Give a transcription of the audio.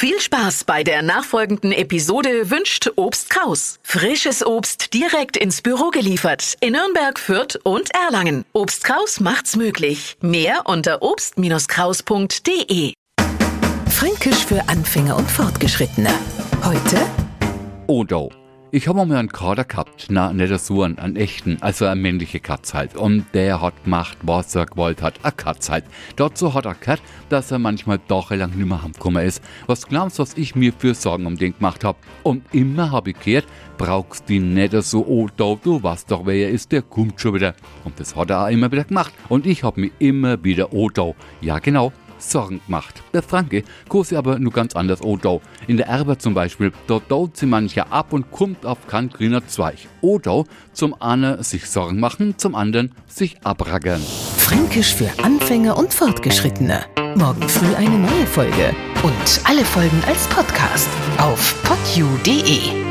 Viel Spaß bei der nachfolgenden Episode wünscht Obst Kraus. Frisches Obst direkt ins Büro geliefert in Nürnberg, Fürth und Erlangen. Obst Kraus macht's möglich. Mehr unter obst-kraus.de. Fränkisch für Anfänger und Fortgeschrittene. Heute Odo. Ich habe mal einen Kader gehabt, na, nicht so einen, einen echten, also eine männliche Katz halt. Und der hat gemacht, was er gewollt hat, eine Katz halt. Dazu hat er gehört, dass er manchmal tagelang nicht mehr heimgekommen ist. Was glaubst du, was ich mir für Sorgen um den gemacht habe? Und immer habe ich gehört, brauchst du nicht so, Odo, du weißt doch, wer er ist, der kommt schon wieder. Und das hat er auch immer wieder gemacht. Und ich habe mir immer wieder, Odo, ja genau, Sorgen gemacht. Der Franke kostet aber nur ganz anders Odo. In der Erbe zum Beispiel, dort dort sie mancher ab und kommt auf kein grüner Zweig. Odo zum einen sich Sorgen machen, zum anderen sich abraggern. Fränkisch für Anfänger und Fortgeschrittene. Morgen früh eine neue Folge. Und alle Folgen als Podcast auf podu.de.